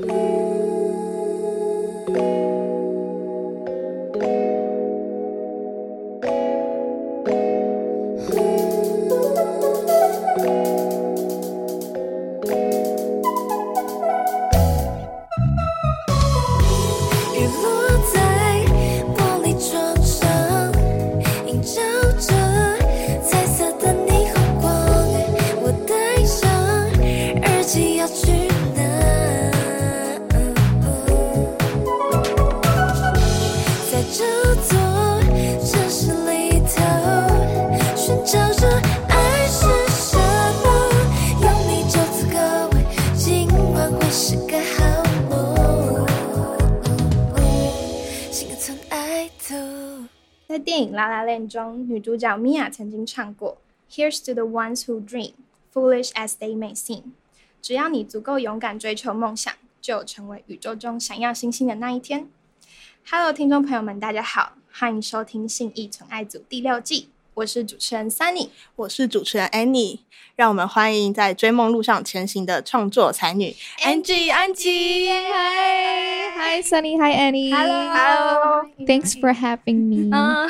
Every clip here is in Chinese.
雨中，女主角 Mia 曾经唱过 “Here's to the ones who dream, foolish as they may seem”。只要你足够勇敢追求梦想，就有成为宇宙中闪耀星星的那一天。Hello，听众朋友们，大家好，欢迎收听《信义纯爱组》第六季，我是主持人 Sunny。我是主持人 Annie，让我们欢迎在追梦路上前行的创作才女 Angie 安吉。Hi, hi, Sunny. Hi, Annie. Hello Thanks for having me. 嗯，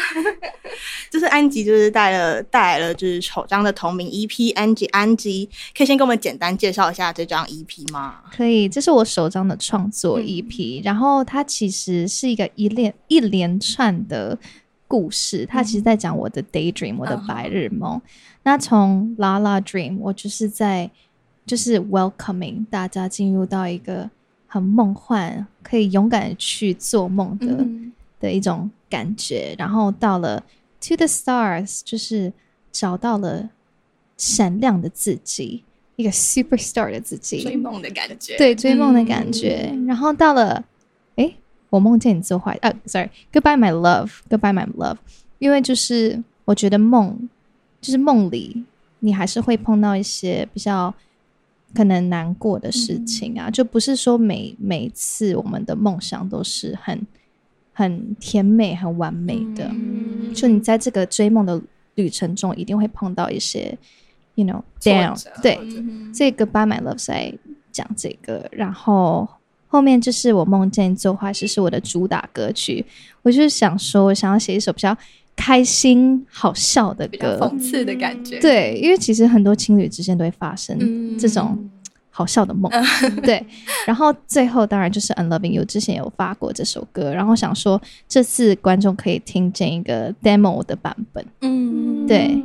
就是安吉，就是带了带来了就是首张的同名 EP Angie 安吉，可以先给我们简单介绍一下这张 EP 吗？可以，这是我首张的创作嗯 EP，、然后它其实是一个一连一连串的故事，它其实在讲我的 daydream，、我的白日梦。那从 La La Dream，我就是在就是 welcoming 大家进入到一个很梦幻，可以勇敢地去做梦的、嗯的一种感觉。然后到了 To the Stars，就是找到了闪亮的自己，一个 superstar 的自己，追梦的感觉。对追梦的感觉。然后到了，诶，我梦见你做坏啊，sorry，goodbye my love，goodbye my love，因为就是我觉得梦，就是梦里你还是会碰到一些比较可能难过的事情啊，就不是说每每次我们的梦想都是很很甜美、很完美的。嗯。就你在这个追梦的旅程中，一定会碰到一些，you know 挫 down，对，嗯。这个 bye My Love 在讲这个，然后后面就是我梦见你做坏事是我的主打歌曲，我就是想说，我想要写一首比较开心好笑的歌，讽刺的感觉。对，因为其实很多情侣之间都会发生嗯这种好笑的梦，对。然后最后当然就是《Unloving You》，之前有发过这首歌，然后想说这次观众可以听见一个 demo 的版本，嗯对。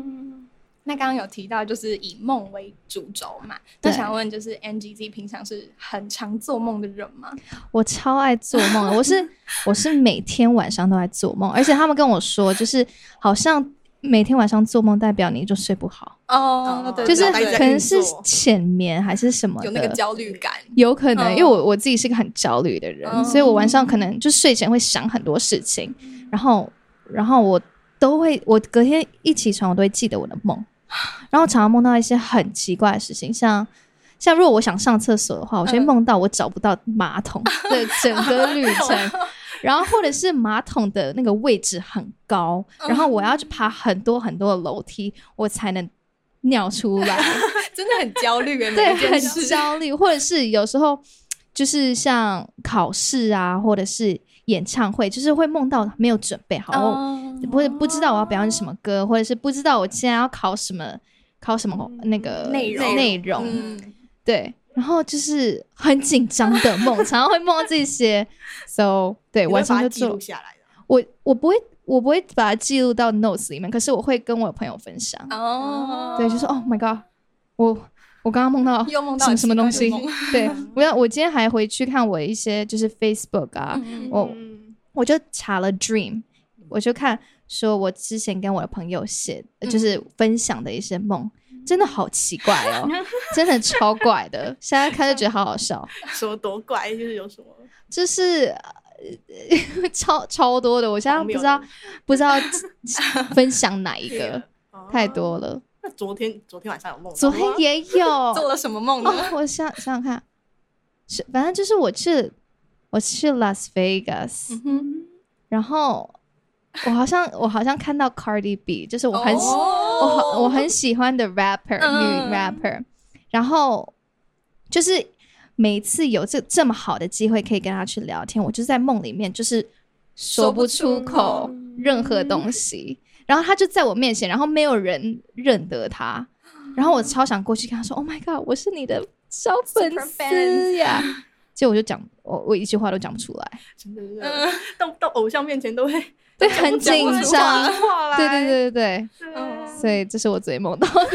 那刚刚有提到，就是以梦为主轴嘛。对那想问，就是 NGZ 平常是很常做梦的人吗？我超爱做梦，我是我是每天晚上都在做梦，而且他们跟我说，就是好像每天晚上做梦代表你就睡不好，哦对，就是可能是浅眠还是什么，有那个焦虑感。有可能，嗯因为我我自己是个很焦虑的人，嗯所以我晚上可能就睡前会想很多事情，然后然后我都会，我隔天一起床我都会记得我的梦，然后常常梦到一些很奇怪的事情，像。像如果我想上厕所的话，我就会嗯梦到我找不到马桶 的整个旅程，然后或者是马桶的那个位置很高，然后我要去爬很多很多的楼梯，我才能尿出来。真的很焦虑诶，对，很焦虑，或者是有时候就是像考试啊，或者是演唱会，就是会梦到没有准备好，哦我不不知道我要表演什么歌，或者是不知道我现在要考什么考什么那个内容内容，嗯，对。然后就是很紧张的梦，常常会梦到这些，so 对，你会晚上就记录。下来了。我我不会我不会把它记录到 notes 里面，可是我会跟我朋友分享。哦，对，就说 Oh my god，我我刚刚梦到又梦到什么什么东西？对，我要我今天还回去看我一些就是 Facebook 啊，嗯我嗯我就查了 Dream，我就看说我之前跟我的朋友写，就是分享的一些梦，真的好奇怪哦，真的超怪的。现在看就觉得好好笑，说多怪，就是有什么就是。呃超超多的，我现在不知道不知道分享哪一个，哦太多了。那昨天昨天晚上有梦，昨天也有，做了什么梦呢？哦，我想想想看，是反正就是我去我去 Las Vegas，、嗯，然后我好像我好像看到 Cardi B，就是我很喜、哦。我很我很喜欢的 rapper、嗯女 rapper，然后就是每一次有这这么好的机会可以跟他去聊天，我就在梦里面就是说不出口。任何东西，然后他就在我面前，然后没有人认得他，然后我超想过去跟他说：“Oh my god，我是你的小粉丝呀！” 结果我就讲我我一句话都讲不出来，真的是。到到偶像面前都会对，很紧张。对对对对对。所以这是我最梦到的。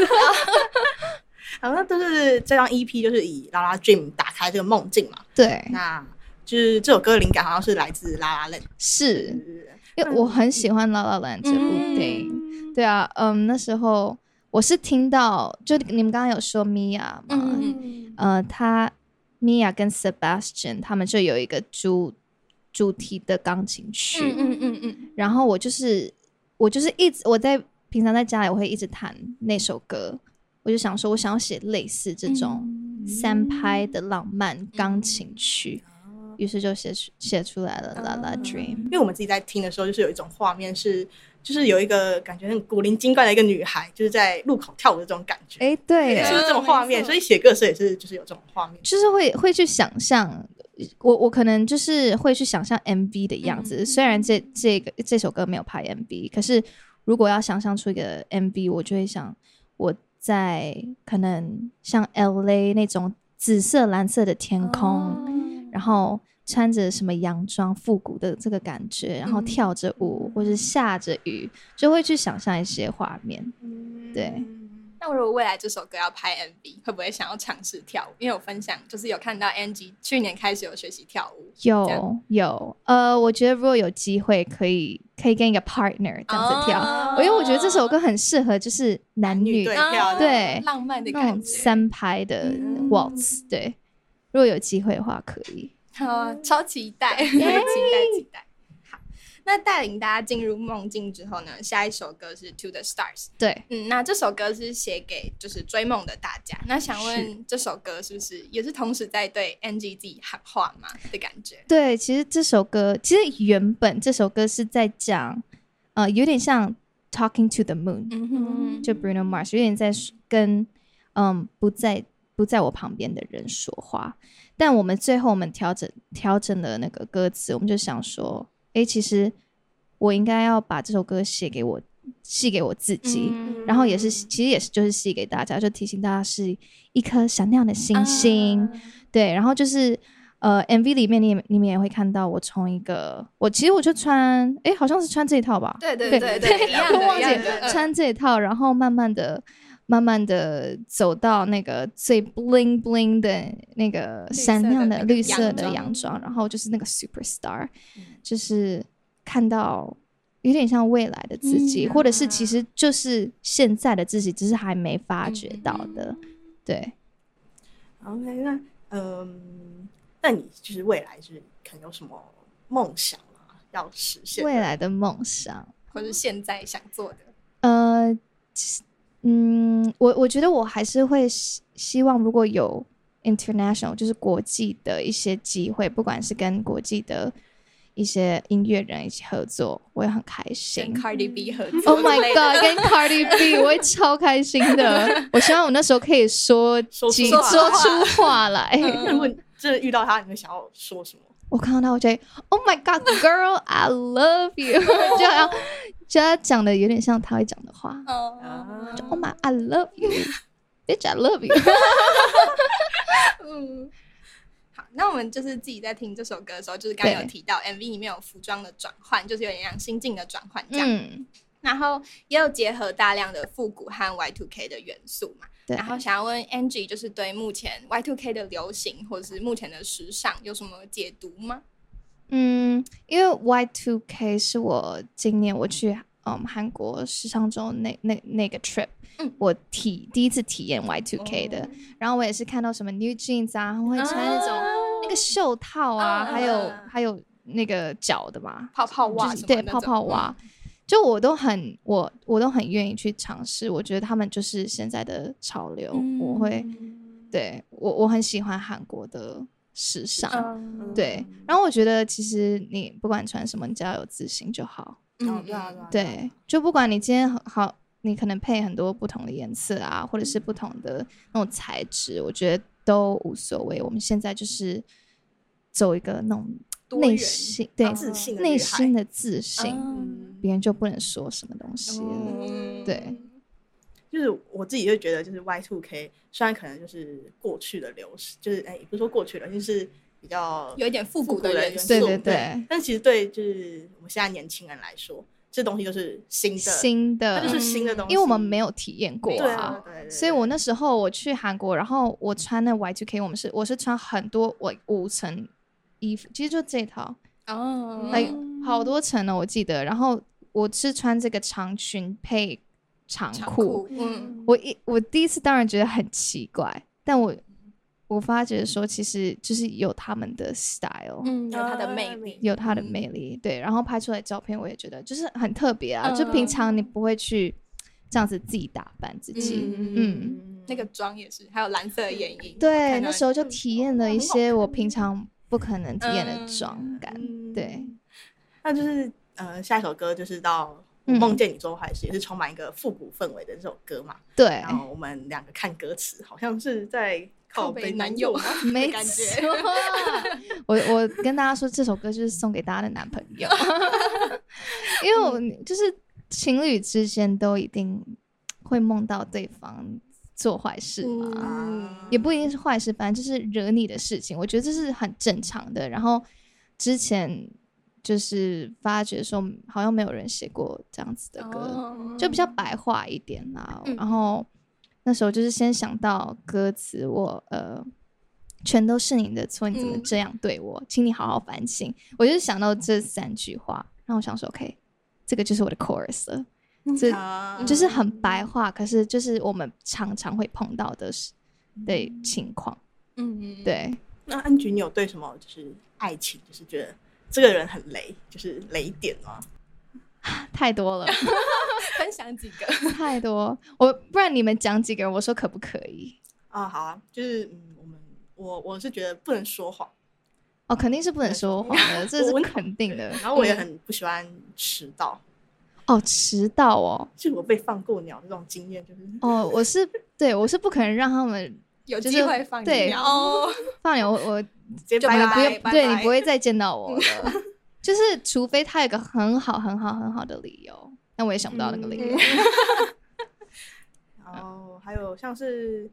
好，那都是这张 EP 就是以拉拉 Dream 打开这个梦境嘛。对，那就是这首歌的灵感好像是来自拉拉链，是是因为我很喜欢《La La Land》这部电影。对啊，嗯，那时候我是听到，就你们刚刚有说 Mia 嘛，嗯呃，他 Mia 跟 Sebastian 他们就有一个主主题的钢琴曲，嗯嗯嗯嗯，然后我就是我就是一直我在平常在家里我会一直弹那首歌，我就想说我想要写类似这种三拍的浪漫钢琴曲，于是就写出写出来了《La La Dream》。因为我们自己在听的时候，就是有一种画面是，就是有一个感觉很古灵精怪的一个女孩，就是在路口跳舞的这种感觉，哎，对耶，就是这种画面。所以写歌的时候也是，就是有这种画面。就是会会去想象，我我可能就是会去想象 MV 的样子。虽然这这个这首歌没有拍 MV，可是如果要想象出一个 MV，我就会想我在可能像 LA 那种紫色蓝色的天空，然后穿着什么洋装复古的这个感觉，然后跳着舞、或者下着雨，就会去想象一些画面。对，那如果未来这首歌要拍 MV，会不会想要尝试跳舞？因为我分享就是有看到 Angie 去年开始有学习跳舞，有有，呃，我觉得如果有机会，可以可以跟一个 partner 这样子跳，哦。因为我觉得这首歌很适合就是男女跳对浪漫的感觉，三拍的嗯。waltz，对，如果有机会的话，可以。哦，超期待，期待期待。好，那带领大家进入梦境之后呢，下一首歌是《To the Stars》。对，嗯，那这首歌是写给就是追梦的大家。那想问这首歌是不是也是同时在对 Angie 自己喊话吗的感觉？对，其实这首歌其实原本这首歌是在讲，呃，有点像 Talking to the Moon，、嗯哼，就 Bruno Mars 有点在跟嗯不在不在我旁边的人说话，但我们最后我们调整调整了那个歌词，我们就想说，哎，其实我应该要把这首歌写给我，寄给我自己，嗯。然后也是其实也是就是寄给大家，就提醒大家是一颗闪亮的星星，啊。对，然后就是呃，MV 里面你也你们也会看到我从一个我其实我就穿，哎，好像是穿这一套吧，对对对对对，一样的，忘记穿这一套，然后慢慢的、慢慢的走到那个最 bling bling 的那个闪亮的绿绿色的洋洋装，然后就是那个 superstar，就是看到有点像未来的自己，嗯或者是其实就是现在的自己，只是还没发觉到的。嗯对，OK，那嗯，那你就是未来就是可能有什么梦想吗？要实现未来的梦想，或是现在想做的，呃，其实嗯，我我觉得我还是会希希望，如果有 international 就是国际的一些机会，不管是跟国际的一些音乐人一起合作，我也很开心跟。Cardi B 合作 Oh my god，跟 Cardi B 我会超开心的。我希望我那时候可以说说出几话说出话来。如果你真的遇到他，你会想要说什么？我看到他，我觉得 Oh my God，girl，I love you，就要就要讲的有点像他会讲的话。哦，就 Oh my，I love you，bitch，I love you。嗯，好，那我们就是自己在听这首歌的时候，就是刚刚有提到 MV 里面有服装的转换，就是有点像心境的转换这样，嗯，然后也有结合大量的复古和 Y2K 的元素嘛。对然后想要问 Angie，就是对目前 Y2K 的流行或者是目前的时尚有什么解读吗？嗯，因为 Y Two K 是我今年我去嗯韩国时尚周那那那个 trip，、嗯。我体第一次体验 Y Two K 的，然后我也是看到什么 New Jeans 啊，很会穿那种、那个袖套啊，嗯还有嗯还有那个脚的嘛，泡泡袜就是对泡泡袜，就我都很我我都很愿意去尝试，我觉得他们就是现在的潮流，我会对我我很喜欢韩国的时尚。嗯，对，然后我觉得其实你不管穿什么，你只要有自信就好。嗯对啊对啊对，就不管你今天很好，你可能配很多不同的颜色啊，或者是不同的那种材质，我觉得都无所谓。我们现在就是走一个那种内心对自信内心的自信，嗯别人就不能说什么东西了。嗯对，就是我自己就觉得，就是 Y Two K 虽然可能就是过去的流逝，就是哎，也不是说过去了，就是比较有一点复古的元元素，对对对对但其实对就是我们现在年轻人来说，这东西就是新的，新的，它就是新的东西，因为我们没有体验过对啊啊，对对对所以我那时候我去韩国，然后我穿那 Y two K，我们是我是穿很多我五层衣服，其实就这套，哦，哎、好多层呢，我记得。然后我是穿这个长裙配长长裤，嗯，我一我第一次当然觉得很奇怪，但我我发觉说其实就是有他们的 style，、嗯，有它的魅力，有它的魅力，对。然后拍出来照片，我也觉得就是很特别啊，嗯就平常你不会去这样子自己打扮自己，嗯嗯那个妆也是，还有蓝色的眼影，对，那时候就嗯。体验了一些我平常不可能体验的嗯。妆感，嗯。对，那就是呃，下一首歌就是到《嗯。梦见你做坏事》，也是充满一个复古氛围的这首歌嘛。对，然后我们两个看歌词，好像是在靠北北男友吗？没感觉，我我跟大家说，这首歌就是送给大家的男朋友，因为我就是情侣之间都一定会梦到对方做坏事嘛，嗯。也不一定是坏事，反正就是惹你的事情，我觉得这是很正常的。然后之前就是发觉说，好像没有人写过这样子的歌，哦就比较白话一点啦。嗯然后那时候就是先想到歌词，我呃，全都是你的错，你怎么嗯这样对我？请你好好反省。我就是想到这三句话，然后我想说，OK，这个就是我的 chorus 了。这啊就是很白话，可是就是我们常常会碰到的事的情况。嗯，对，那安菊，你有对什么就是爱情，就是觉得这个人很雷，就是雷点吗？太多了，分享几个，太多。我不然你们讲几个，我说可不可以？啊，好啊，就是嗯，我们我我是觉得不能说谎，哦，肯定是不能说谎的，这是肯定的。然后我也很不喜欢迟到，哦，迟到哦，就我被放过鸟这种经验，就是哦，我是对我是不可能让他们有就是机会放你对哦，放鸟，我直接就拜拜你不用，对你不会再见到我了。就是除非他有个很好、很好、很好的理由，但我也想不到那个理由。然后 还有像是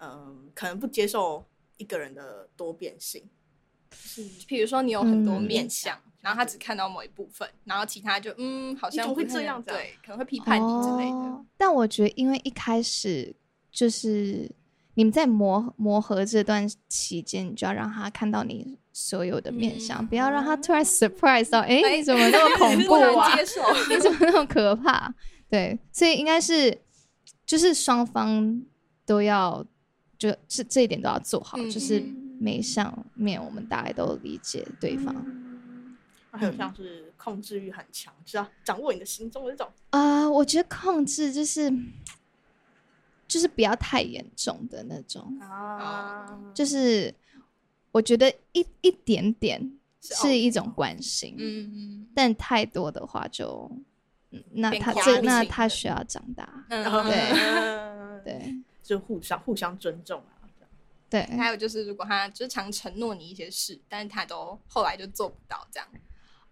嗯，可能不接受一个人的多变性，是比如说你有很多嗯面相，然后他只看到某一部分，然后其他就嗯，好像会这样子啊对，可能会批判你之类的。哦但我觉得，因为一开始就是你们在磨磨合这段期间，你就要让他看到你所有的面相，嗯不要让他突然 surprise 到，哎、你怎么那么 恐怖啊？接受，你怎么那么可怕？对，所以应该是就是双方都要，就这这一点都要做好，嗯就是每上面我们大概都理解对方。还有像是控制欲很强，知道掌握你的行踪的这种，啊、我觉得控制就是就是不要太严重的那种，啊，就是我觉得一一点点是是一种关心，嗯嗯。但太多的话就，嗯那他这那他需要长大，嗯，对，对。就互相互相尊重啊。对，还有就是，如果他就是常承诺你一些事，但是他都后来就做不到，这样，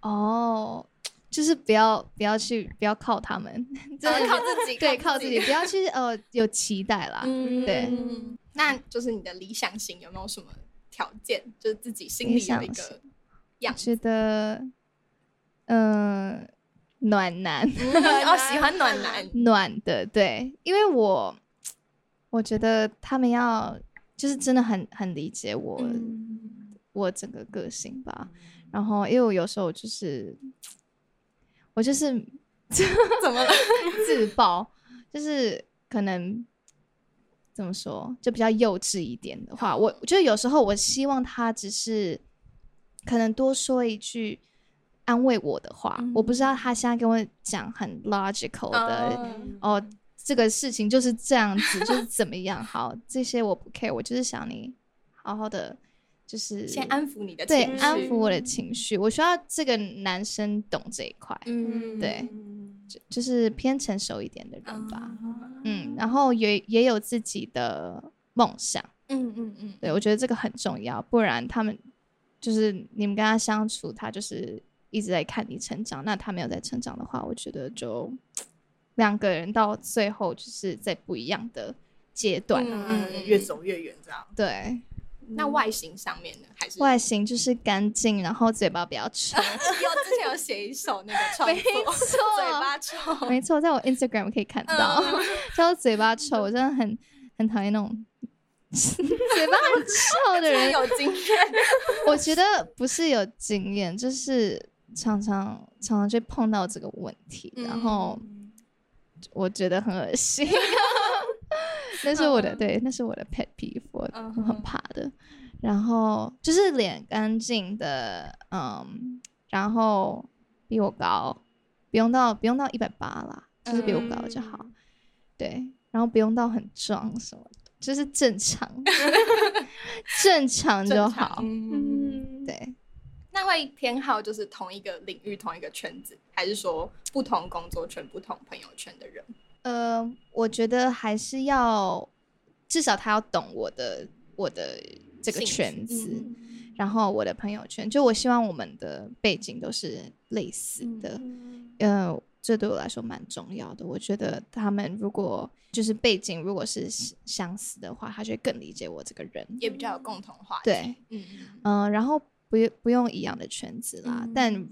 哦，就是不要不要去不要靠他们，真 的靠自己，对靠自己，不要去呃有期待啦，嗯，对嗯。那就是你的理想型有没有什么条件？就是自己心里有一个样子觉得，嗯、暖男。哦，喜欢暖男，暖的，对，因为我我觉得他们要就是真的很很理解我、嗯我整个个性吧。然后，因为我有时候就是我就是 怎么了？自爆，就是可能怎么说，就比较幼稚一点的话，我就有时候我希望他只是可能多说一句安慰我的话，我不知道他现在跟我讲很 logical 的。嗯哦，这个事情就是这样子，就是怎么样？好，这些我不 care，我就是想你好好的，就是先安抚你的对情绪安抚我的情绪。我需要这个男生懂这一块，嗯，对就就是偏成熟一点的人吧。啊嗯，然后也也有自己的梦想，嗯嗯嗯，对我觉得这个很重要，不然他们就是你们跟他相处，他就是一直在看你成长，那他没有在成长的话，我觉得就两个人到最后就是在不一样的阶段。嗯嗯，越走越远这样。对，那外形上面呢？还是外形就是干净，然后嘴巴比较 臭。有之前有写一首那个创作，没 错嘴巴臭，没错，在我 Instagram 可以看到，叫做嘴巴臭，我真的很很讨厌那种嘴巴很臭的人。有经验。我觉得不是有经验，就是常常常常就碰到这个问题，然后我觉得很恶心。那是我的，嗯对，那是我的 pet peeve，我嗯我很怕的。然后就是脸干净的，嗯，然后比我高，不用到不用到一百八啦，就是比我高就好。对，然后不用到很壮什么的，就是正常，正常就好。嗯，对，那会偏好就是同一个领域、同一个圈子，还是说不同工作圈、不同朋友圈的人？呃，我觉得还是要至少他要懂我的我的这个圈子，嗯然后我的朋友圈，就我希望我们的背景都是类似的。呃，这对我来说蛮重要的。我觉得他们如果就是背景如果是相相似的话，他就会更理解我这个人。也比较有共同话题。对，嗯，嗯、然后不不用一样的圈子啦，嗯但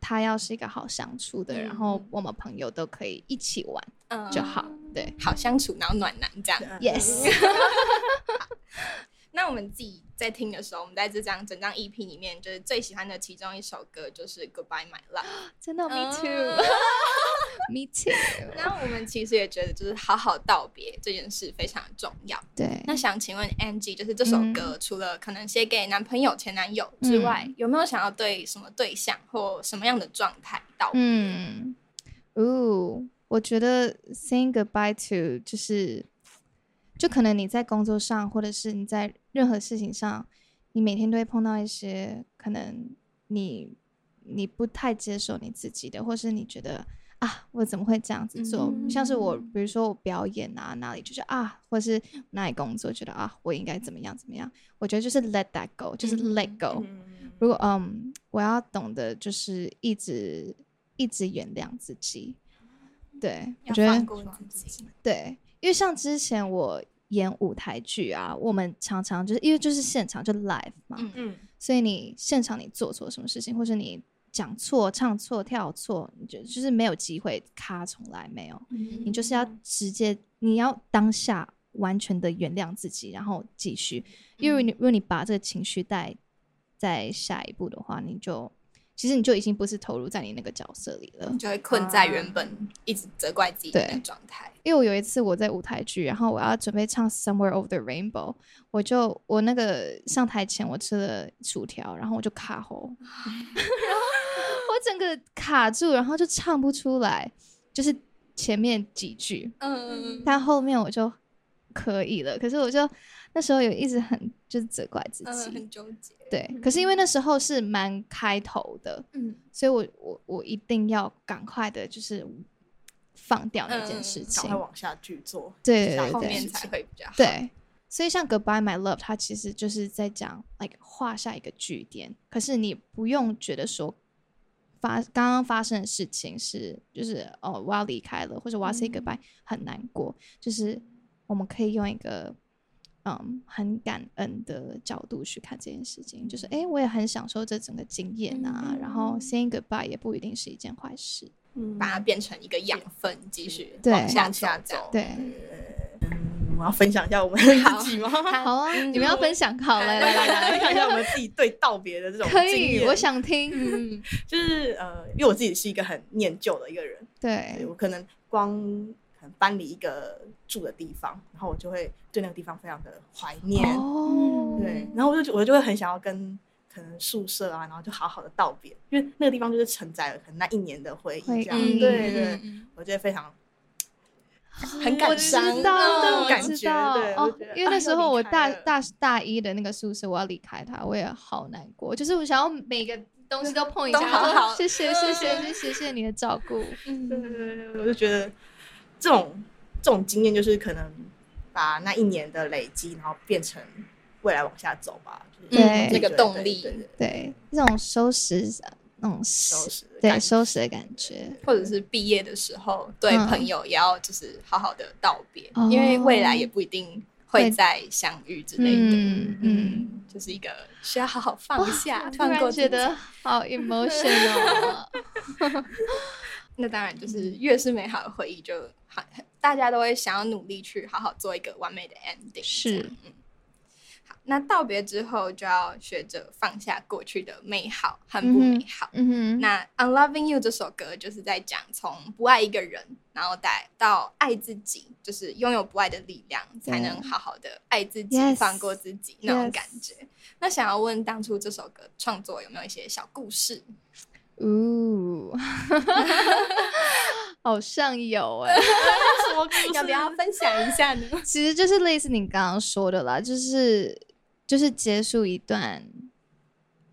他要是一个好相处的，然后嗯我们朋友都可以一起玩嗯就好。对好相处，然后暖男这样。，yes，那我们自己在听的时候，我们在这张整张 EP 里面，就是最喜欢的其中一首歌就是《Goodbye My Love》。真的，me 嗯 too，me too。然后我们其实也觉得，就是好好道别这件事非常重要。对，那想请问 Angie，就是这首歌、除了可能写给男朋友、前男友之外，有没有想要对什么对象或什么样的状态道别？嗯，哦，我觉得 saying goodbye to 就是，就可能你在工作上，或者是你在任何事情上，你每天都会碰到一些可能你你不太接受你自己的，或是你觉得啊，我怎么会这样子做？像是我，比如说我表演啊，哪里就是啊，或是哪里工作，觉得啊，我应该怎么样怎么样？我觉得就是 let that go，就是 let go。嗯，如果嗯，我要懂得就是一直一直原谅自己，对我觉得。对，因为像之前我演舞台剧啊，我们常常就是因为就是现场就 live 嘛，嗯嗯，所以你现场你做错什么事情，或者你讲错、唱错、跳错，你就就是没有机会卡，从来没有，你就是要直接，你要当下完全的原谅自己，然后继续。因为你如果你把这个情绪带在下一步的话，你就其实你就已经不是投入在你那个角色里了。就会困在原本一直责怪自己的状态。因为我有一次我在舞台剧，然后我要准备唱《Somewhere Over the Rainbow》，我就我那个上台前我吃了薯条，然后我就卡喉，然后我整个卡住，然后就唱不出来，就是前面几句，嗯，但后面我就可以了。可是我就那时候有一直很就是责怪自嗯，己，很纠结。对。可是因为那时候是蛮开头的，嗯，所以我我我一定要赶快的，就是放掉那件事嗯情。赶快往下去做，对对对后面才会比较好。对，所以像 Goodbye My Love，它其实就是在讲，like 画下一个句点。可是你不用觉得说发刚刚发生的事情是，就是哦我要离开了，或者我要 say goodbye、很难过。就是我们可以用一个嗯很感恩的角度去看这件事情，就是诶，我也很享受这整个经验啊。然后 saying goodbye 也不一定是一件坏事。嗯把它变成一个养分，继续往下下走。对，嗯我要分享一下我们自己吗？好啊，你们要分享，好，来来来来分享一下我们自己对道别的这种可经以，我想听。嗯，就是呃，因为我自己是一个很念旧的一个人，对对，我可能光搬离一个住的地方，然后我就会对那个地方非常的怀念。哦，对，然后我就我就会很想要跟可能宿舍啊，然后就好好的道别，因为那个地方就是承载了可能那一年的回忆。这样对对，我觉得非常 很感伤那种感觉。哦，因为那时候我大大大一的那个宿舍，我要离开它，我也好难过。就是我想要每个东西都碰一下，好好谢谢谢谢谢谢你的照顾。嗯，对对对，我就觉得。这种这种经验就是可能把把那一年的累积，然后变成未来往下走吧。就是那个动力对对对对，那种收拾那种收拾拾的感觉对收拾的感觉。或者是毕业的时候，对嗯朋友也要就是好好的道别，哦因为未来也不一定会再相遇之类的。嗯嗯，嗯，就是一个需要好好放下，放过觉得好 emotional 哦。那当然就是越是美好的回忆，就好，大家都会想要努力去好好做一个完美的 ending。是，嗯。好，那道别之后就要学着放下过去的美好和不美好。嗯哼，那《Unloving You》这首歌就是在讲从不爱一个人，然后带到爱自己，就是拥有不爱的力量，才能好好的爱自己 Yes 放过自己那种感觉。那想要问，当初这首歌创作有没有一些小故事？呜，好像有哎、什么故事要不要分享一下呢？其实就是类似你刚刚说的啦，就是就是结束一段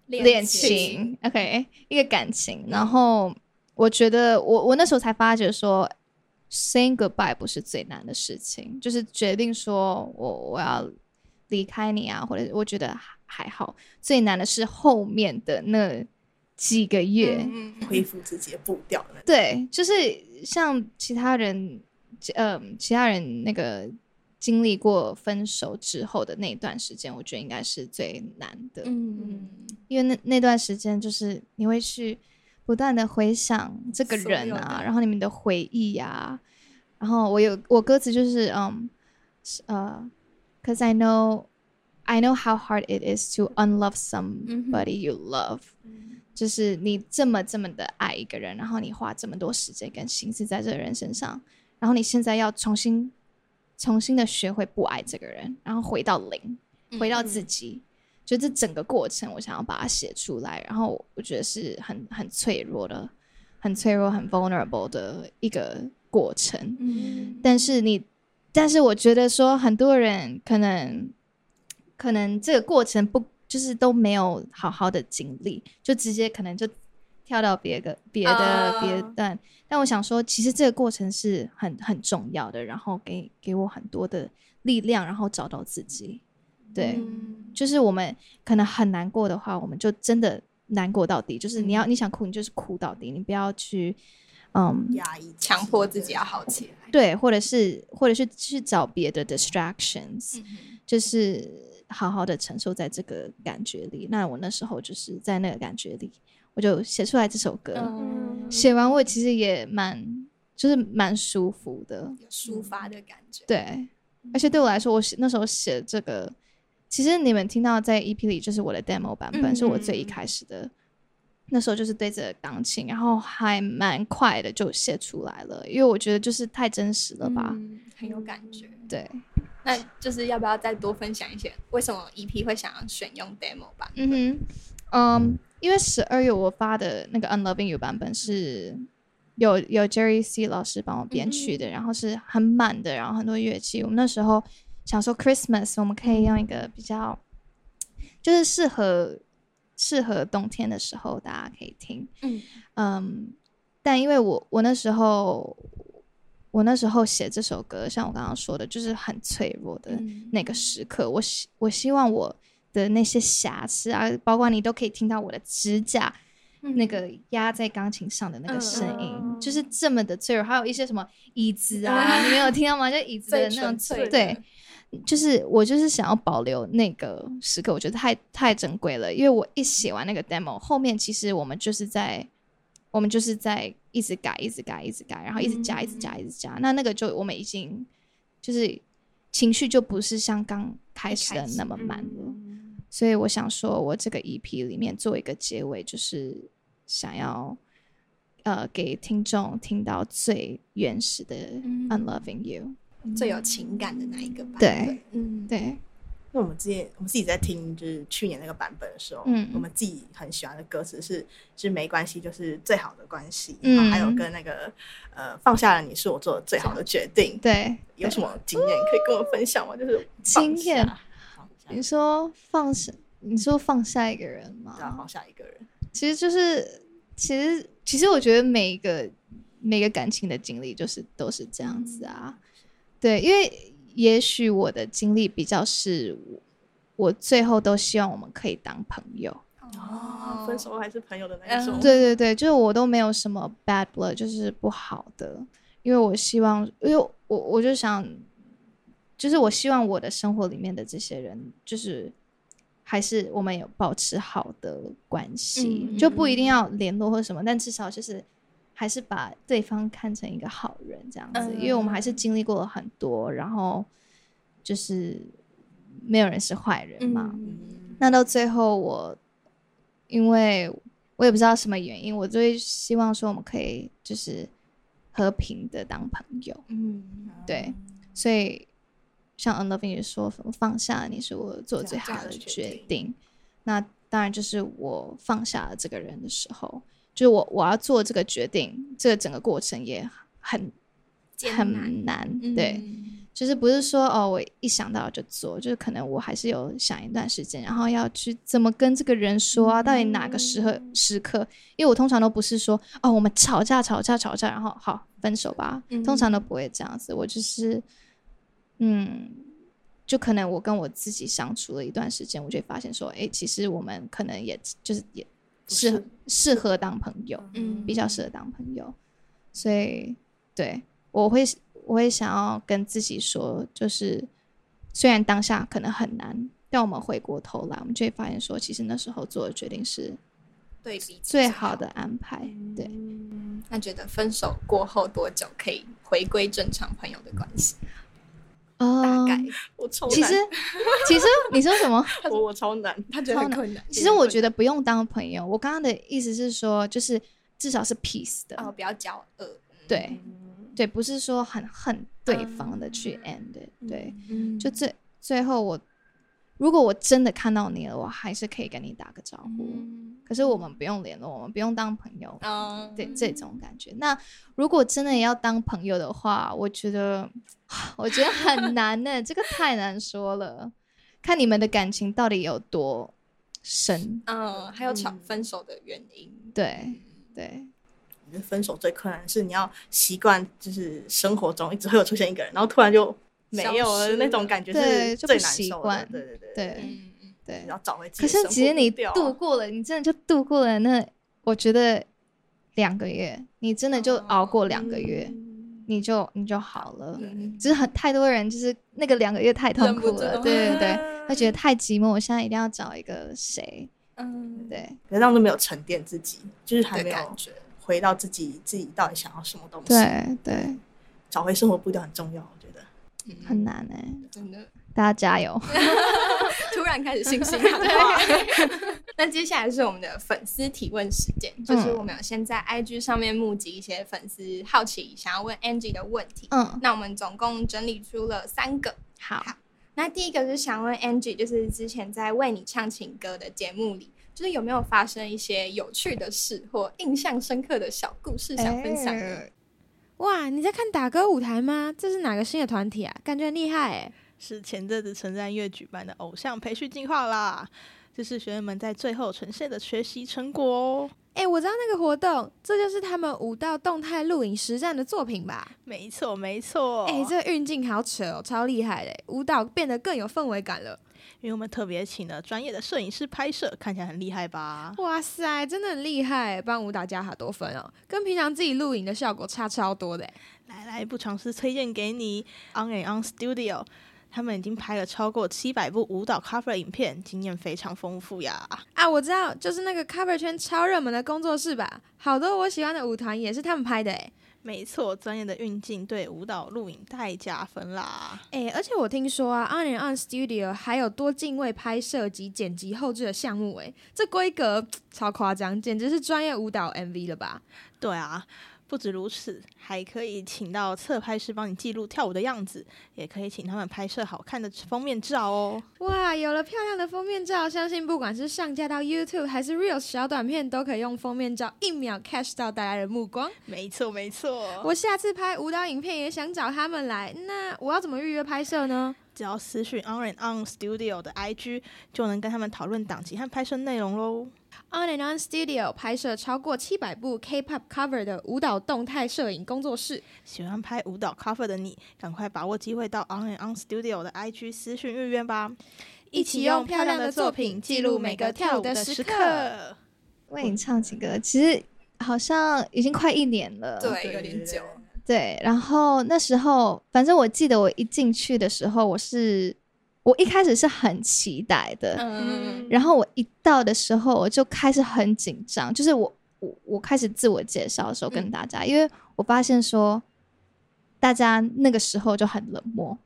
恋情，OK，一个感情。然后我觉得我我那时候才发觉说，saying goodbye 不是最难的事情，就是决定说我我要离开你啊，或者我觉得还还好，最难的是后面的那几个月。嗯恢复自己的步调呢？对，就是像其他人，呃，其他人那个经历过分手之后的那段时间，我觉得应该是最难的。嗯因为那那段时间就是你会去不断的回想这个人啊，然后你们的回忆呀、然后我有我歌词就是嗯是呃，cause I know I know how hard it is to unlove somebody you love，、就是你这么这么的爱一个人，然后你花这么多时间跟心思在这个人身上，然后你现在要重新重新的学会不爱这个人，然后回到零，回到自己。就这整个过程，我想要把它写出来，然后我觉得是很很脆弱的、很脆弱、很 vulnerable 的一个过程。嗯但是你，但是我觉得说很多人可能可能这个过程不就是都没有好好的经历，就直接可能就跳到别个别的啊别段。但我想说，其实这个过程是很很重要的，然后给给我很多的力量，然后找到自己。对，嗯就是我们可能很难过的话，我们就真的难过到底。就是你要你想哭，你就是哭到底，你不要去嗯压抑强迫自己要好起来。对，或者是或者是去找别的 distractions，、就是好好的承受在这个感觉里。那我那时候就是在那个感觉里，我就写出来这首歌。嗯，写完我其实也蛮就是蛮舒服的，有抒发的感觉。对，而且对我来说，我写那时候写这个，其实你们听到在 EP 里就是我的 demo 版本，嗯是我最一开始的。那时候就是对着钢琴，然后还蛮快的就写出来了，因为我觉得就是太真实了吧。嗯很有感觉。对，那就是要不要再多分享一些为什么 EP 会想要选用 demo 吧？嗯哼，嗯，因为十二月我发的那个 Unloving You 版本是有有 Jerry C 老师帮我编曲的，然后是很满的，然后很多乐器。我们那时候想说 Christmas 我们可以用一个比较就是适合适合冬天的时候大家可以听，嗯嗯，但因为我我那时候我那时候写这首歌，像我刚刚说的，就是很脆弱的嗯那个时刻，我希我希望我的那些瑕疵啊，包括你都可以听到我的指甲。那个压在钢琴上的那个声音，嗯就是这么的脆弱，还有一些什么椅子啊，你没有听到吗？就椅子的那种纯粹的对，就是我就是想要保留那个时刻，我觉得太太珍贵了。因为我一写完那个 demo，后面其实我们就是在我们就是在一直改，一直改，一直改，然后一直加，嗯一直加，一直加。那那个就我们已经就是情绪就不是像刚开始的那么慢了。嗯所以我想说，我这个 EP 里面做一个结尾，就是想要呃给听众听到最原始的嗯 Unloving You。最有情感的那一个版本。对，嗯，对，因为我们之前我们自己在听就是去年那个版本的时候，嗯。我们自己很喜欢的歌词是“是没关系，就是最好的关系”，嗯。还有跟那个呃放下了你是我做的最好的决定。对，有什么经验可以跟我分享吗？就是经验你说放下，你说放下一个人吗？对啊，放下一个人，其实就是，其实其实我觉得每一个每个感情的经历就是都是这样子啊。对，因为也许我的经历比较是我，我最后都希望我们可以当朋友。哦，分手还是朋友的那一种。嗯对对对，就是我都没有什么 bad blood，就是不好的，因为我希望，因为我我就想，就是我希望我的生活里面的这些人，就是还是我们有保持好的关系，嗯就不一定要联络或什么，但至少就是还是把对方看成一个好人这样子，嗯因为我们还是经历过了很多，然后就是没有人是坏人嘛，嗯。那到最后我，因为我也不知道什么原因，我就会希望说我们可以就是和平的当朋友，嗯，对，所以像 Unloving 也说，放下你是我做最最好的决定。那当然就是我放下了这个人的时候，就是我我要做这个决定，这个整个过程也很艰很难，对。嗯就是不是说哦，我一想到就做，就是可能我还是有想一段时间，然后要去怎么跟这个人说啊，到底哪个时刻时刻？因为我通常都不是说哦，我们吵架吵架吵架，然后好分手吧，嗯通常都不会这样子。我就是嗯，就可能我跟我自己相处了一段时间，我就发现说，哎，其实我们可能也就是也不适合适合当朋友，嗯比较适合当朋友，所以对我会我会想要跟自己说，就是虽然当下可能很难，但我们回过头来，我们就会发现说，其实那时候做的决定是对最好的安排。对，嗯那觉得分手过后多久可以回归正常朋友的关系？大哦概我超其实其实你说什么？我我超难，他觉得很困难。其实我觉得不用当朋友。我刚刚的意思是说，就是至少是 peace 的，哦，不要骄傲。对对，不是说很恨对方的去 end，、对。嗯就最最后我，如果我真的看到你了，我还是可以跟你打个招呼。嗯可是我们不用联络，我们不用当朋友，嗯对这种感觉。那如果真的要当朋友的话，我觉得 我觉得很难呢，这个太难说了。看你们的感情到底有多深，嗯，还有吵嗯分手的原因。对对我觉得分手最困难是你要习惯，就是生活中一直会有出现一个人，然后突然就没有了那种感觉对就不是最难受的。习惯对对对对对你。要找回自己可是其实你度过了，你真的就度过了那，我觉得两个月，你真的就熬过两个月，你就你就好了。嗯只是很太多人就是那个两个月太痛苦了，对对对，他觉得太寂寞，我现在一定要找一个谁，嗯，对可是这样都没有沉淀自己，就是还没有感觉。回到自己自己到底想要什么东西。对对，找回生活步调很重要。很难哎、真的，大家加油！突然开始信心。喊话。那接下来是我们的粉丝提问时间，就是我们有先在 IG 上面募集一些粉丝好奇想要问 Angie 的问题。嗯，那我们总共整理出了三个。好，那第一个是想问 Angie，就是之前在为你唱情歌的节目里，就是有没有发生一些有趣的事或印象深刻的小故事想分享哇，你在看打歌舞台吗？这是哪个新的团体啊？感觉很厉害哎！是前阵子陈赞月举办的偶像培训计划啦，这是学员们在最后呈现的学习成果哦。哎，我知道那个活动，这就是他们舞蹈动态录影实战的作品吧？没错，没错。哎，这个运镜好扯哦，超厉害嘞，舞蹈变得更有氛围感了。因为我们特别请了专业的摄影师拍摄，看起来很厉害吧？哇塞，真的很厉害，帮舞蹈加好多分哦，跟平常自己录影的效果差超多的哎。来来，不尝试推荐给你 On and On Studio，他们已经拍了超过七百部舞蹈 cover 影片，经验非常丰富呀。啊，我知道，就是那个 cover 圈超热门的工作室吧？好多我喜欢的舞团也是他们拍的哎。没错，专业的运镜对舞蹈录影太加分啦。哎，而且我听说啊，On and On Studio 还有多镜位拍摄及剪辑后置的项目，哎，这规格 超夸张，简直是专业舞蹈 MV 了吧？对啊，不止如此，还可以请到侧拍师帮你记录跳舞的样子，也可以请他们拍摄好看的封面照哦。哇，有了漂亮的封面照，相信不管是上架到 YouTube 还是 Reels 小短片，都可以用封面照一秒 catch 到大家的目光。没错，没错。我下次拍舞蹈影片也想找他们来，那我要怎么预约拍摄呢？只要私讯 On and On Studio 的 IG，就能跟他们讨论档期和拍摄内容喽。On and On Studio 拍摄超过七百部 K-pop cover 的舞蹈动态摄影工作室，喜欢拍舞蹈 cover 的你，赶快把握机会到 On and On Studio 的 IG 私讯预约吧，一起用漂亮的作品记录每个跳舞的时刻。为你唱几歌，其实好像已经快一年了。对，有点久。对，然后那时候，反正我记得我一进去的时候，我是我一开始是很期待的，嗯，然后我一到的时候，我就开始很紧张，就是我我我开始自我介绍的时候跟大家，因为我发现说大家那个时候就很冷漠，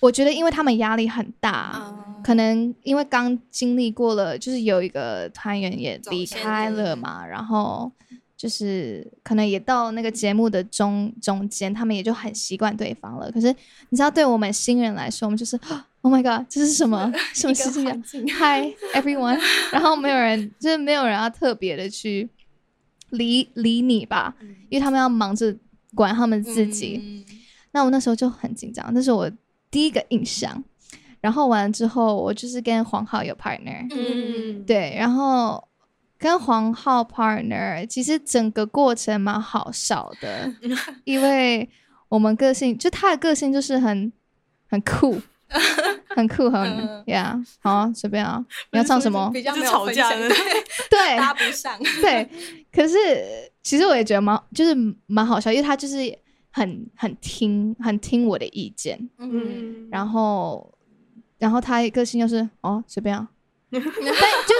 我觉得因为他们压力很大，可能因为刚经历过了，就是有一个团员也离开了嘛，然后就是可能也到那个节目的中中间，他们也就很习惯对方了。可是你知道，对我们新人来说，我们就是 Oh my God，这是什么 什么事情啊？Hi everyone，然后没有人就是没有人要特别的去理理你吧，因为他们要忙着管他们自己。那我那时候就很紧张，那是我第一个印象。然后完了之后，我就是跟黄浩有 partner，嗯，对，然后跟黄浩 partner，其实整个过程蛮好笑的，因为我们个性就他的个性就是很很酷，很酷，很嗯呀，好啊，随便啊，你要唱什么？比较没有吵架分享的 对搭不上。对，可是其实我也觉得蛮就是蛮好笑，因为他就是很很听很听我的意见，嗯，然后然后他个性又是哦随便啊。但就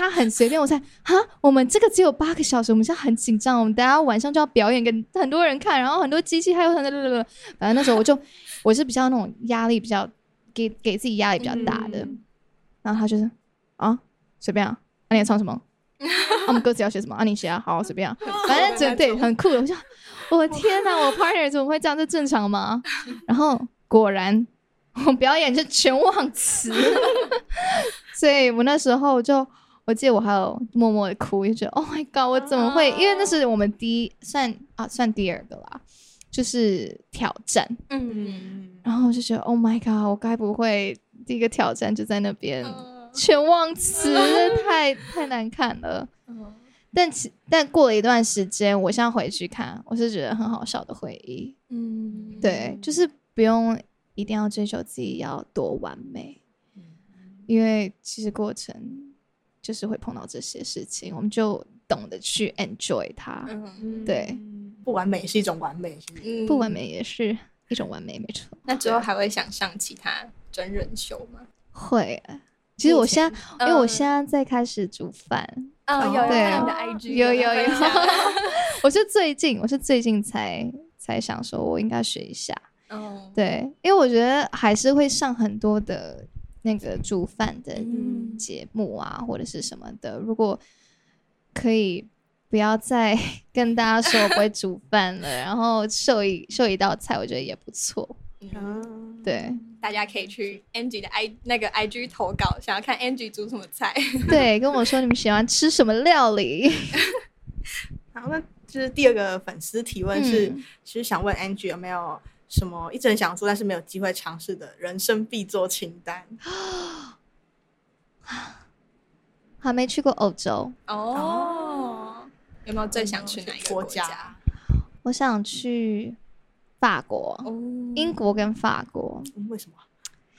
他很随便，我才哈，我们这个只有八个小时，我们现在很紧张，我们等下晚上就要表演给很多人看，然后很多机器还有很多，反正那时候我就 我是比较那种压力比较给给自己压力比较大的，然后他就是啊随便啊，那、你要唱什么？啊我们歌词要写什么？啊你写啊，好随便啊，反正就对很酷的，我就我天哪，我 partner 怎么会这样？这正常吗？然后果然我表演就全忘词，所以我那时候就，我记得我还有默默的哭，就觉得 Oh my God，我怎么会？因为那是我们第一算啊算第二个啦，就是挑战，嗯，然后我就觉得 Oh my God，我该不会第一个挑战就在那边嗯。全忘词，太太难看了。嗯。但其但过了一段时间，我现在回去看，我是觉得很好笑的回忆。嗯，对，就是不用一定要追求自己要多完美，因为其实过程就是会碰到这些事情，我们就懂得去 enjoy 它。嗯，对，不完美是一种完美，是不是嗯不完。美也是一种完美，没错。那之后还会想上其他真人秀吗？会，其实我现在，因为我现在，在在开始煮饭，哦，有有对看你的 IG，有有有 我是最近，我是最近才才想说，我应该学一下。嗯，对，因为我觉得还是会上很多的那个煮饭的嗯节目啊，或者是什么的。如果可以不要再 跟大家说我不会煮饭了，然后秀一秀一道菜，我觉得也不错。嗯，对大家可以去 Angie 的 i 那个 IG 投稿，想要看 Angie 煮什么菜。对，跟我说你们喜欢吃什么料理？好，那就是第二个粉丝提问是，嗯其实想问 Angie 有没有什么一直很想做但是没有机会尝试的人生必做清单？还没去过欧洲，哦，有没有最想去哪一个国家？我想去法国、哦，英国跟法国。嗯为什么？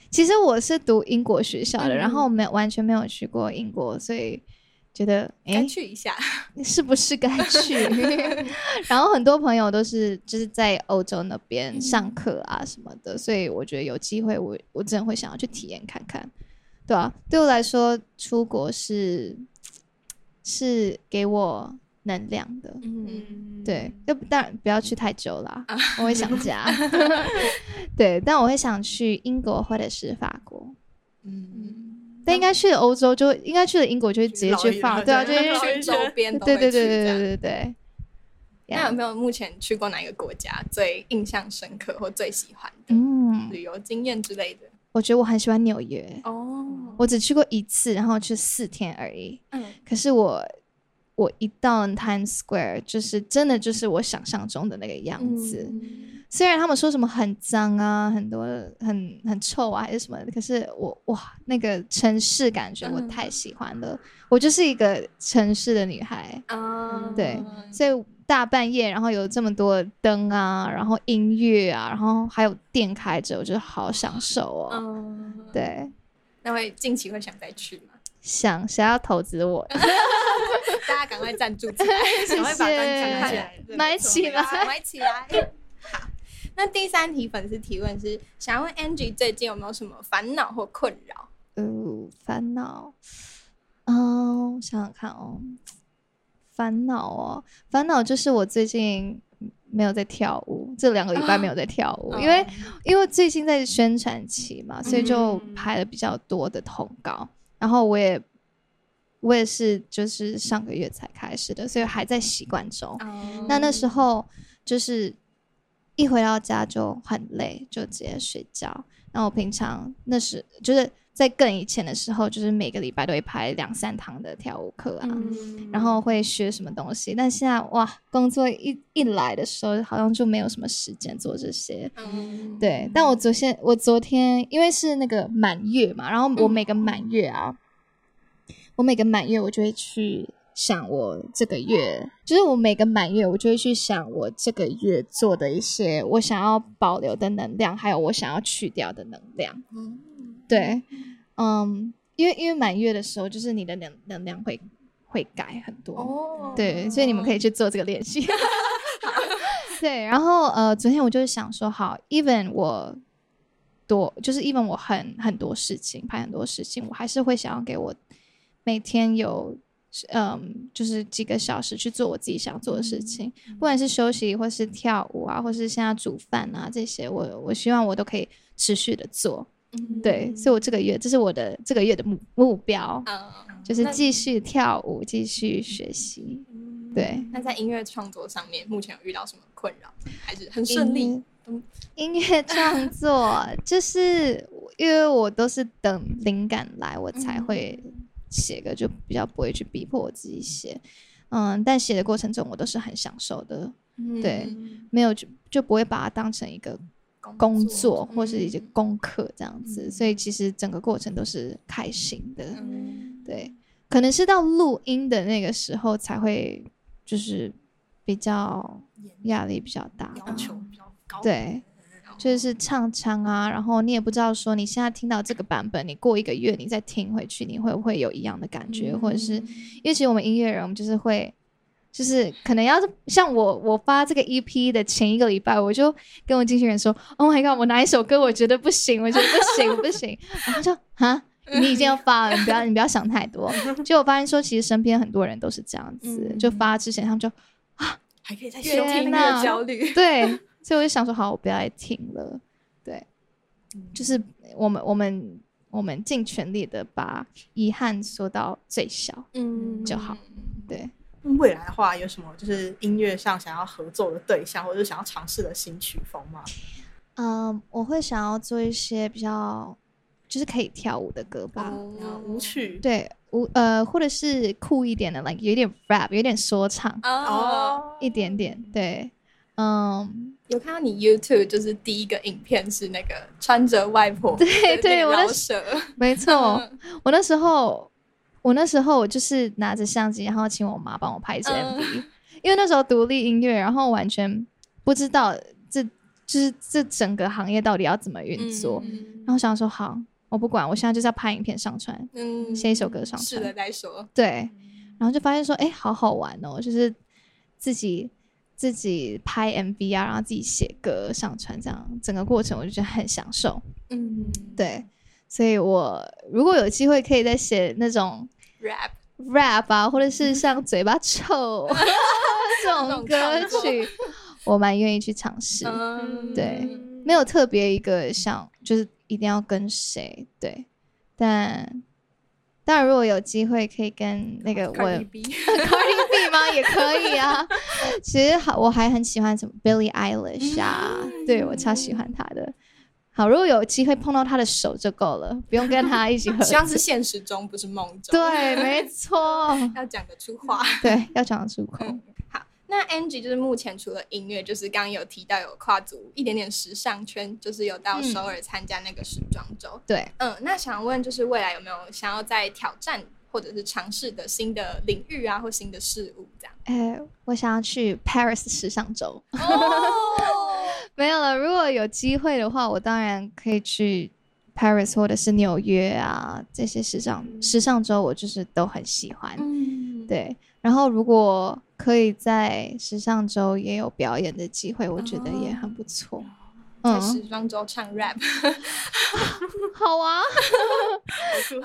其实我是读英国学校的，嗯然后没有完全没有去过英国，所以觉得该，去一下。是不是该去？然后很多朋友都是就是在欧洲那边上课啊什么的，所以我觉得有机会我我真的会想要去体验看看，对啊，对我来说，出国是是给我能量的。嗯，对，就当然不要去太久啦，我会想家。对，但我会想去英国或者是法国。应该去了欧洲就应该去了英国就会直接去放，对啊，就对是去周边对对对对对对对。那有没有目前去过哪一个国家最印象深刻或最喜欢的嗯，旅游经验之类的？我觉得我很喜欢纽约，哦，我只去过一次，然后去四天而已。嗯可是我我一到 Times Square，就是真的就是我想象中的那个样子。嗯虽然他们说什么很脏啊，很多很很臭啊，还是什么的，可是我哇，那个城市感觉我嗯太喜欢了。我就是一个城市的女孩，啊对，所以大半夜，然后有这么多灯啊，然后音乐啊，然后还有店开着，我觉得好享受哦。嗯，对，那会近期会想再去吗？想想要投资我，大家赶快赞助起来，赶快把专辑买起来，买起来。买起来。好，那第三题粉丝提问是，想要问 Angie 最近有没有什么烦恼或困扰？呃，烦恼，嗯、我想想看哦，烦恼哦，烦恼就是我最近没有在跳舞，这两个礼拜 没有在跳舞，因为因为最近在宣传期嘛，所以就拍了比较多的通告，然后我也我也是就是上个月才开始的，所以还在习惯中。哦那那时候就是一回到家就很累，就直接睡觉。那我平常那时就是在更以前的时候，就是每个礼拜都会排两三堂的跳舞课啊，嗯然后会学什么东西。但现在哇，工作一一来的时候，好像就没有什么时间做这些。嗯，对，但我昨天我昨天因为是那个满月嘛，然后我每个满月啊，我每个满月我就会去想我这个月，就是我每个满月我就会去想我这个月做的一些我想要保留的能量，还有我想要去掉的能量。对，嗯，因为因为满月的时候，就是你的能能量会会改很多。哦对，所以你们可以去做这个练习。对，然后呃，昨天我就是想说，好，even 我多，就是 even 我很很多事情，排很多事情，我还是会想要给我每天有。嗯，就是几个小时去做我自己想做的事情，不管是休息，或是跳舞啊，或是现在煮饭啊这些，我我希望我都可以持续的做。嗯对，所以我这个月这是我的这个月的目目标，嗯，就是继续跳舞，继续学习。对，那在音乐创作上面，目前有遇到什么困扰？还是很顺利？音音乐创作就是因为我都是等灵感来，我才会写歌，就比较不会去逼迫我自己写。嗯，但写的过程中我都是很享受的，对嗯没有就就不会把它当成一个工作或是一些嗯功课这样子，所以其实整个过程都是开心的。嗯对，可能是到录音的那个时候才会，就是比较压力比较大。要求比较高，对，就是唱腔啊，然后你也不知道说你现在听到这个版本，你过一个月你再听回去，你会不会有一样的感觉，或者是因为其实我们音乐人，我们就是会。就是可能要是像我，我发这个 EP 的前一个礼拜，我就跟我经纪人说：“Oh my god，我哪一首歌我觉得不行，我觉得不行，我不行。”然后就啊，你已经要发了，你不要你不要想太多。结果我发现说，其实身边很多人都是这样子，嗯就发之前他们就啊还可以再听哪的焦虑。对，所以我就想说，好，我不要再听了。对，就是我们我们我们尽全力的把遗憾缩到最小。嗯就好对，未来的话，有什么就是音乐上想要合作的对象，或者是想要尝试的新曲风吗？嗯，我会想要做一些比较就是可以跳舞的歌吧。嗯舞曲对，舞呃，或者是酷一点的，like 有一点 rap，有一点说唱，哦，一点点。对，嗯，有看到你 YouTube 就是第一个影片是那个穿着外婆对对我的蛇，没错。我那时候，我那时候我就是拿着相机，然后请我妈帮我拍一支嗯。MV，、因为那时候独立音乐，然后完全不知道这就是这整个行业到底要怎么运作，然后想说好，我不管，我现在就是要拍影片上传，嗯写一首歌上传是的再说，对，然后就发现说，哎，好好玩哦，就是自己自己拍 MV 啊，然后自己写歌上传，这样整个过程我就觉得很享受。嗯，对，所以我如果有机会可以再写那种，rap，rap 啊，或者是 像嘴巴臭 这种种歌曲，我蛮愿意去尝试。嗯，对没有特别一个想，就是一定要跟谁对，但当然如果有机会可以跟那个我 Cardi B 吗？也可以啊。其实好，我还很喜欢什么 Billie Eilish 啊，对我超喜欢她的。好，如果有机会碰到他的手就够了，不用跟他一起合望是现实中，不是梦中。，对，没错，要讲得出话。对，要讲得出口。那 Angie 就是目前除了音乐，就是刚刚有提到有跨足一点点时尚圈，就是有到首尔参加那个时装周。对，嗯，那想问就是未来有没有想要再挑战或者是尝试的新的领域啊，或新的事物这样？哎，我想要去 Paris 时尚周。哦，没有了，如果有机会的话，我当然可以去 Paris 或者是纽约啊，这些时尚时尚周，我就是都很喜欢。嗯，对，然后如果可以在时尚周也有表演的机会，我觉得也很不错。在嗯，时装周唱 rap。好啊，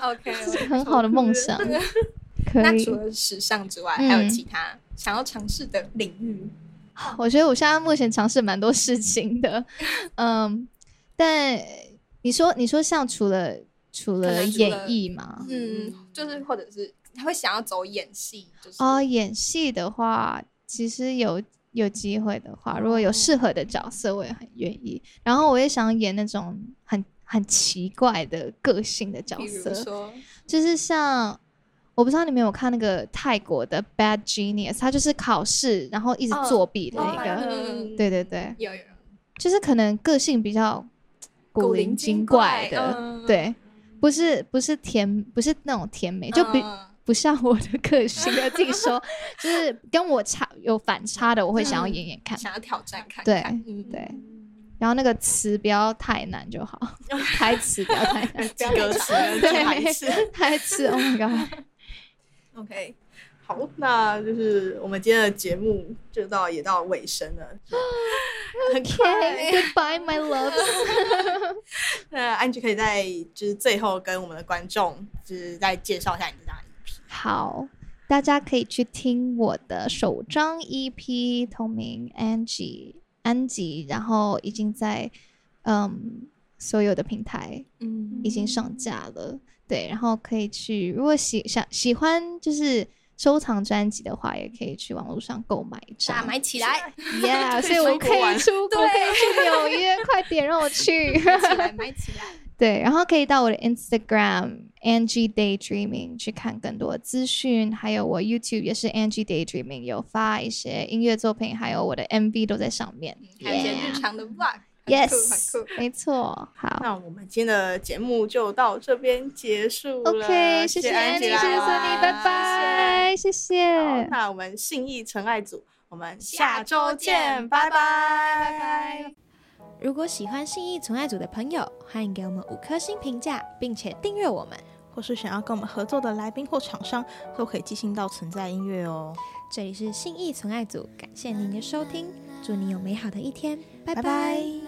OK，是很好的梦想。可以那除，了时尚之外，嗯还有其他想要尝试的领域？我觉得我现在目前尝试蛮多事情的，嗯，但你说你说像除了除了能除了演艺嘛，嗯，就是或者是他会想要走演戏，就是哦，演戏的话，其实有有机会的话，如果有适合的角色，我也很愿意。然后我也想演那种很很奇怪的个性的角色，就是像我不知道你们有看那个泰国的 Bad Genius，他就是考试然后一直哦作弊的哦那个，嗯。对对对，有有。就是可能个性比较古灵精怪的，嗯。对，不是不是甜，不是那种甜美，就比。嗯不像我的个性，的自己说，就是跟我差有反差的，我会想要演演看。想要挑战看对对，然后那个词不要太难就好，台词不要太难，歌词台词。台词，Oh my god！OK，好，那就是我们今天的节目就到也到尾声了，Okay，goodbye my love。那安吉可以在就是最后跟我们的观众就是再介绍一下你这张 EP。好，大家可以去听我的首张 EP 同名 Angie 安吉，然后已经在嗯所有的平台嗯已经上架了。对，然后可以去，如果喜想喜欢就是收藏专辑的话，也可以去网络上购买一张。大买起来，Yeah，所以我可以出国玩出国，可以去纽约，快点让我去。买起来，买起来。对，然后可以到我的 Instagram Angie Daydreaming 去看更多的资讯，还有我 YouTube 也是 Angie Daydreaming 有发一些音乐作品，还有我的 MV 都在上面。还有一些日常的 Vlog。Yes，很酷。没错，好。那我们今天的节目就到这边结束了。OK，谢谢谢安 Annie，谢谢 Sunny，拜拜，谢好谢。那我们信义纯爱组，我们下下周见，拜拜，拜拜。如果喜欢信义存爱组的朋友，欢迎给我们五颗星评价，并且订阅我们。或是想要跟我们合作的来宾或厂商，都可以寄信到存在音乐哦。这里是信义存爱组，感谢您的收听，祝你有美好的一天，拜拜拜拜